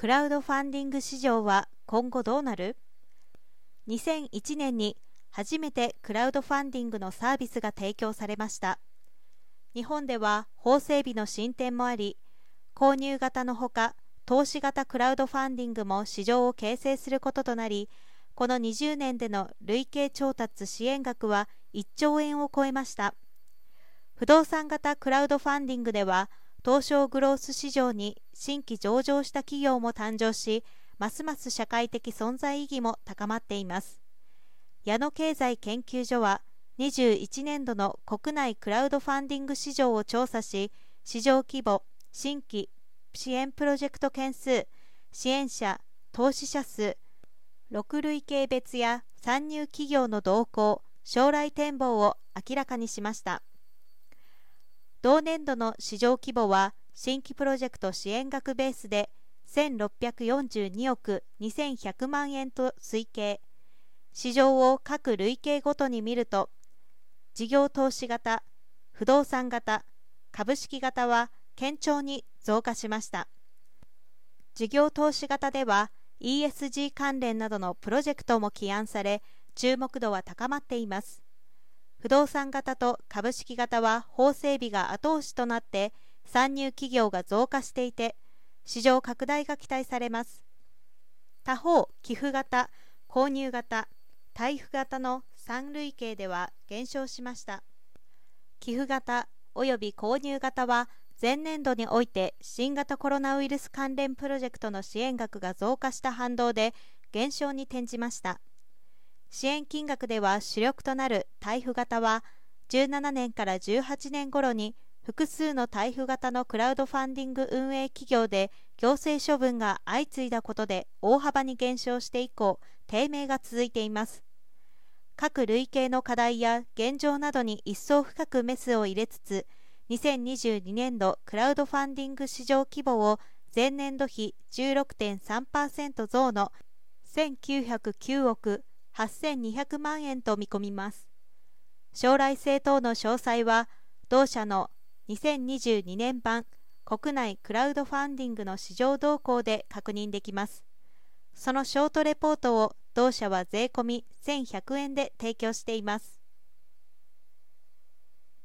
クラウドファンディング市場は今後どうなる ?2001 年に初めてクラウドファンディングのサービスが提供されました日本では法整備の進展もあり購入型のほか投資型クラウドファンディングも市場を形成することとなりこの20年での累計調達支援額は1兆円を超えました不動産型クラウドファンディングでは東証グロース市場に新規上場した企業も誕生しますます社会的存在意義も高まっています。矢野経済研究所は21年度の国内クラウドファンディング市場を調査し市場規模新規支援プロジェクト件数支援者投資者数6類型別や参入企業の動向将来展望を明らかにしました。同年度の市場規模は新規プロジェクト支援額ベースで1642億2100万円と推計。市場を各類型ごとに見ると事業投資型不動産型株式型は堅調に増加しました。事業投資型では ESG 関連などのプロジェクトも起案され注目度は高まっています。不動産型と株式型は法整備が後押しとなって参入企業が増加していて市場拡大が期待されます。他方寄付型購入型対付型の3類型では減少しました。寄付型及び購入型は前年度において新型コロナウイルス関連プロジェクトの支援額が増加した反動で減少に転じました。支援金額では主力となる台風型は17年から18年頃に複数の台風型のクラウドファンディング運営企業で行政処分が相次いだことで大幅に減少して以降低迷が続いています。各類型の課題や現状などに一層深くメスを入れつつ2022年度クラウドファンディング市場規模を前年度比16.3%増の1909億8200万円と見込みます。将来性等の詳細は同社の2022年版国内クラウドファンディングの市場動向で確認できます。そのショートレポートを同社は税込1100円で提供しています。